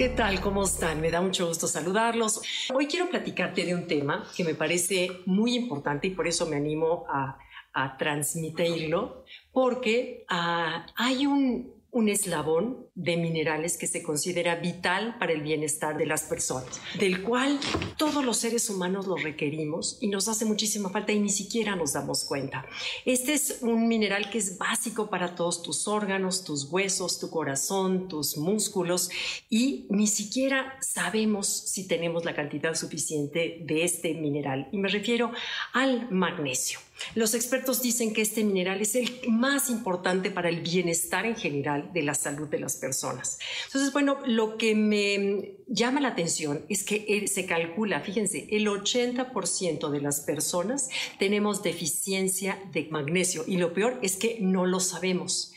¿Qué tal? ¿Cómo están? Me da mucho gusto saludarlos. Hoy quiero platicarte de un tema que me parece muy importante y por eso me animo a, transmitirlo, porque ah, hay un, un eslabón de minerales que se considera vital para el bienestar de las personas, del cual todos los seres humanos lo requerimos y nos hace muchísima falta y ni siquiera nos damos cuenta. Este es un mineral que es básico para todos tus órganos, tus huesos, tu corazón, tus músculos y ni siquiera sabemos si tenemos la cantidad suficiente de este mineral. Y me refiero al magnesio. Los expertos dicen que este mineral es el más importante para el bienestar en general de la salud de las personas. Entonces, bueno, lo que me llama la atención es que se calcula, fíjense, el 80% de las personas tenemos deficiencia de magnesio y lo peor es que no lo sabemos.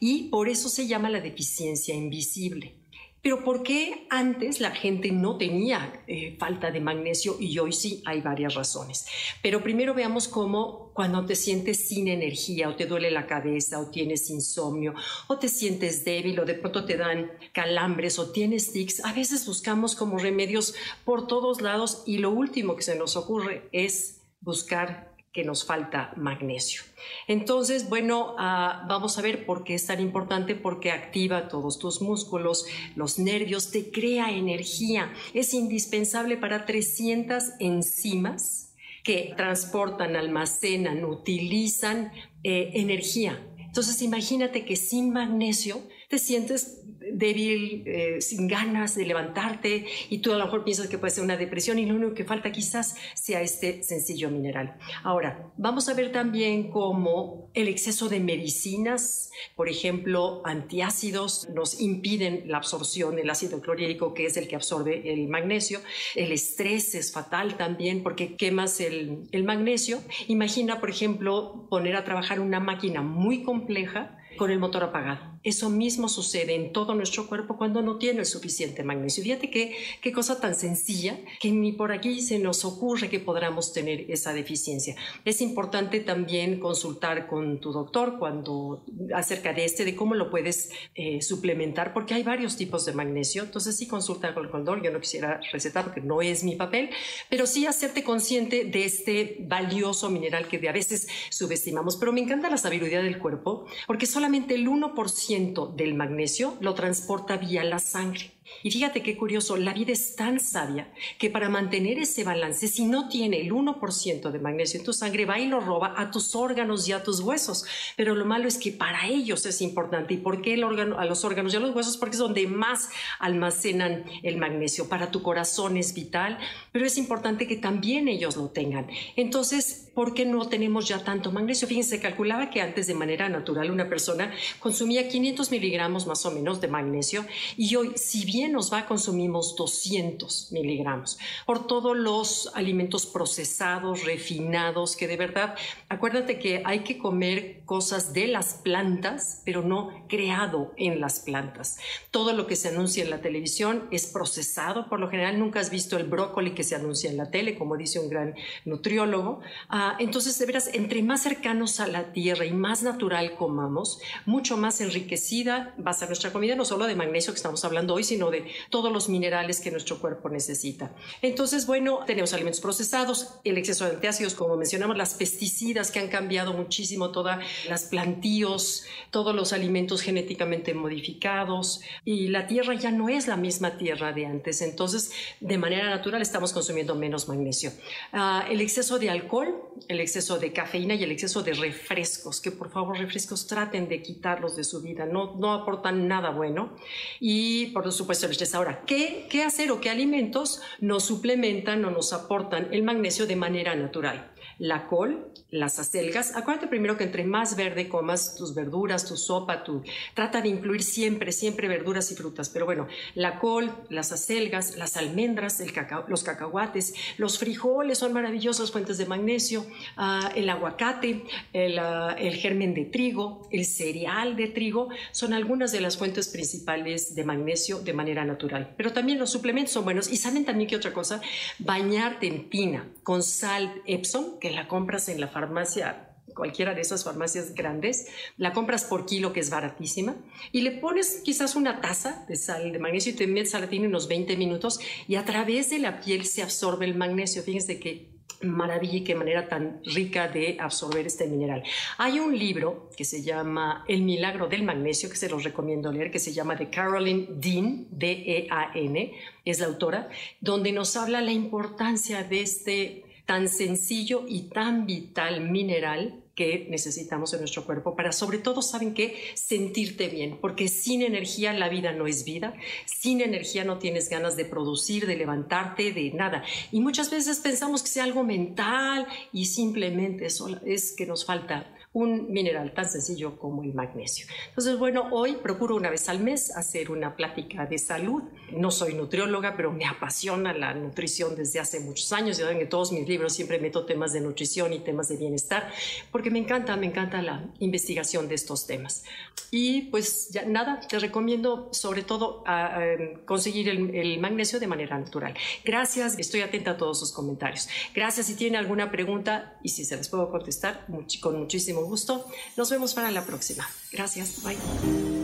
Y por eso se llama la deficiencia invisible. Pero ¿por qué antes la gente no tenía eh, falta de magnesio y hoy sí hay varias razones? Pero primero veamos cómo cuando te sientes sin energía o te duele la cabeza o tienes insomnio o te sientes débil o de pronto te dan calambres o tienes tics, a veces buscamos como remedios por todos lados y lo último que se nos ocurre es buscar que nos falta magnesio. Entonces, bueno, ah, vamos a ver por qué es tan importante, porque activa todos tus músculos, los nervios, te crea energía. Es indispensable para 300 enzimas que transportan, almacenan, utilizan eh, energía. Entonces, imagínate que sin magnesio te sientes débil, eh, sin ganas de levantarte y tú a lo mejor piensas que puede ser una depresión y lo único que falta quizás sea este sencillo mineral. Ahora, vamos a ver también cómo el exceso de medicinas, por ejemplo, antiácidos, nos impiden la absorción del ácido clorhídrico, que es el que absorbe el magnesio. El estrés es fatal también porque quemas el, el magnesio. Imagina, por ejemplo, poner a trabajar una máquina muy compleja con el motor apagado eso mismo sucede en todo nuestro cuerpo cuando no tiene el suficiente magnesio. Fíjate qué, cosa tan sencilla que ni por aquí se nos ocurre que podamos tener esa deficiencia. Es importante también consultar con tu doctor cuando acerca de este, de cómo lo puedes eh, suplementar, porque hay varios tipos de magnesio. Entonces sí consulta con el doctor. Yo no quisiera recetar porque no es mi papel, pero sí hacerte consciente de este valioso mineral que a veces subestimamos. Pero me encanta la sabiduría del cuerpo porque solamente el 1% del magnesio lo transporta vía la sangre. Y fíjate qué curioso, la vida es tan sabia que para mantener ese balance, si no tiene el 1% de magnesio en tu sangre, va y lo roba a tus órganos y a tus huesos. Pero lo malo es que para ellos es importante. ¿Y por qué el órgano, a los órganos y a los huesos? Porque es donde más almacenan el magnesio. Para tu corazón es vital, pero es importante que también ellos lo tengan. Entonces, ¿por qué no tenemos ya tanto magnesio? Fíjense, calculaba que antes de manera natural una persona consumía 500 miligramos más o menos de magnesio y hoy, si bien nos va, consumimos 200 miligramos por todos los alimentos procesados, refinados, que de verdad, acuérdate que hay que comer cosas de las plantas, pero no creado en las plantas. Todo lo que se anuncia en la televisión es procesado, por lo general nunca has visto el brócoli que se anuncia en la tele, como dice un gran nutriólogo. Ah, entonces, de veras, entre más cercanos a la tierra y más natural comamos, mucho más enriquecida va a ser nuestra comida, no solo de magnesio que estamos hablando hoy, sino de todos los minerales que nuestro cuerpo necesita. Entonces, bueno, tenemos alimentos procesados, el exceso de antiácidos, como mencionamos, las pesticidas que han cambiado muchísimo todas las plantíos, todos los alimentos genéticamente modificados y la tierra ya no es la misma tierra de antes. Entonces, de manera natural estamos consumiendo menos magnesio. Ah, el exceso de alcohol, el exceso de cafeína y el exceso de refrescos, que por favor refrescos traten de quitarlos de su vida, no, no aportan nada bueno. Y por supuesto, Ahora, ¿qué, ¿qué hacer o qué alimentos nos suplementan o nos aportan el magnesio de manera natural? La col, las acelgas. Acuérdate primero que entre más verde comas tus verduras, tu sopa, tu... trata de incluir siempre, siempre verduras y frutas. Pero bueno, la col, las acelgas, las almendras, el los cacahuates, los frijoles son maravillosas fuentes de magnesio, ah, el aguacate, el, ah, el germen de trigo, el cereal de trigo, son algunas de las fuentes principales de magnesio de manera natural. Pero también los suplementos son buenos. Y saben también que otra cosa, bañarte en tina con sal Epsom, la compras en la farmacia cualquiera de esas farmacias grandes, la compras por kilo, que es baratísima, y le pones quizás una taza de sal de magnesio y te metes a la tiene unos 20 minutos y a través de la piel se absorbe el magnesio. Fíjense que maravilla y qué manera tan rica de absorber este mineral. Hay un libro que se llama El milagro del magnesio, que se los recomiendo leer, que se llama de Caroline Dean, D-E-A-N, es la autora, donde nos habla la importancia de este tan sencillo y tan vital mineral que necesitamos en nuestro cuerpo para sobre todo, ¿saben qué? Sentirte bien, porque sin energía la vida no es vida, sin energía no tienes ganas de producir, de levantarte, de nada. Y muchas veces pensamos que sea algo mental y simplemente eso es que nos falta un mineral tan sencillo como el magnesio. Entonces, bueno, hoy procuro una vez al mes hacer una plática de salud. No soy nutrióloga, pero me apasiona la nutrición desde hace muchos años. Yo en todos mis libros siempre meto temas de nutrición y temas de bienestar, porque me encanta, me encanta la investigación de estos temas. Y pues ya nada, te recomiendo sobre todo a, conseguir el, el magnesio de manera natural. Gracias, estoy atenta a todos sus comentarios. Gracias si tiene alguna pregunta y si se las puedo contestar, con muchísimo gusto. Nos vemos para la próxima. Gracias. Bye.